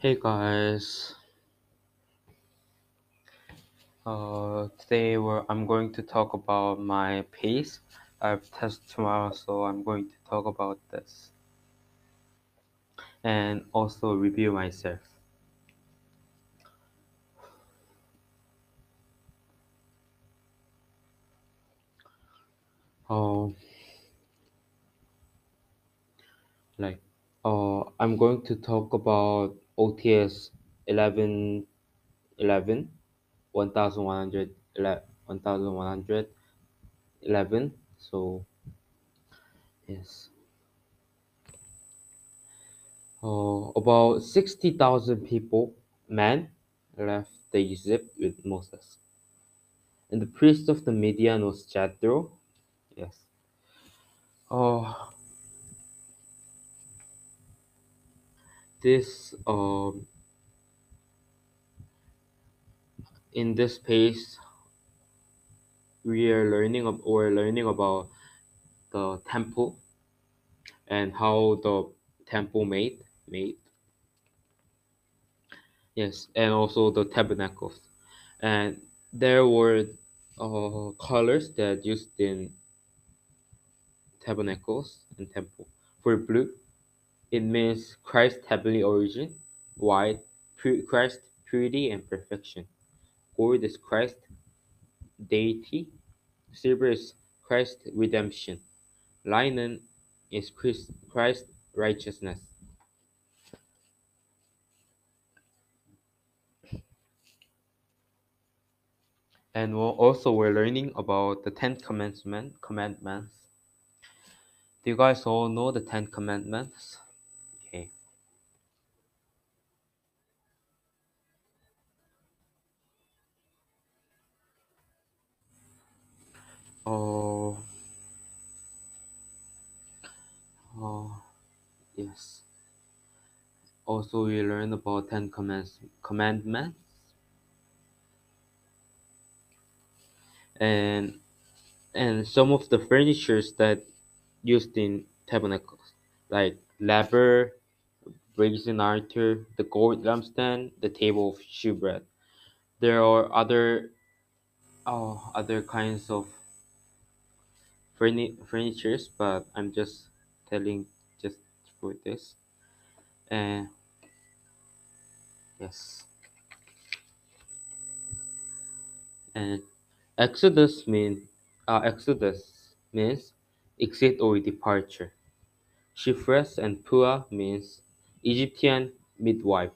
Hey guys, uh, today I'm going to talk about my pace. I have test tomorrow, so I'm going to talk about this and also review myself. Oh, like, uh, I'm going to talk about OTS 11, 11, 1100, 1111. So, yes. Uh, about 60,000 people, men, left the Egypt with Moses. And the priest of the Midian was Jethro. Yes. Oh, this um in this page we are learning ab- we're learning about the temple and how the temple made made. Yes and also the tabernacles. And there were uh, colors that used in tabernacles and temple. For blue it means christ's heavenly origin white pu- christ purity and perfection. Gold is christ deity. Silver is christ redemption. Linen is Christ, righteousness. And we'll also we're learning about the ten commandment commandments. Do you guys all know the ten commandments oh. Oh yes. Also we learned about ten commands commandments. And and some of the furnitures that used in tabernacles like laver brazen altar the gold lampstand the table of shewbread. There are other oh other kinds of furni- furnitures but i'm just telling just for this. And yes. And exodus mean uh, exodus means exit or departure. Shiphrah and puah means egyptian midwife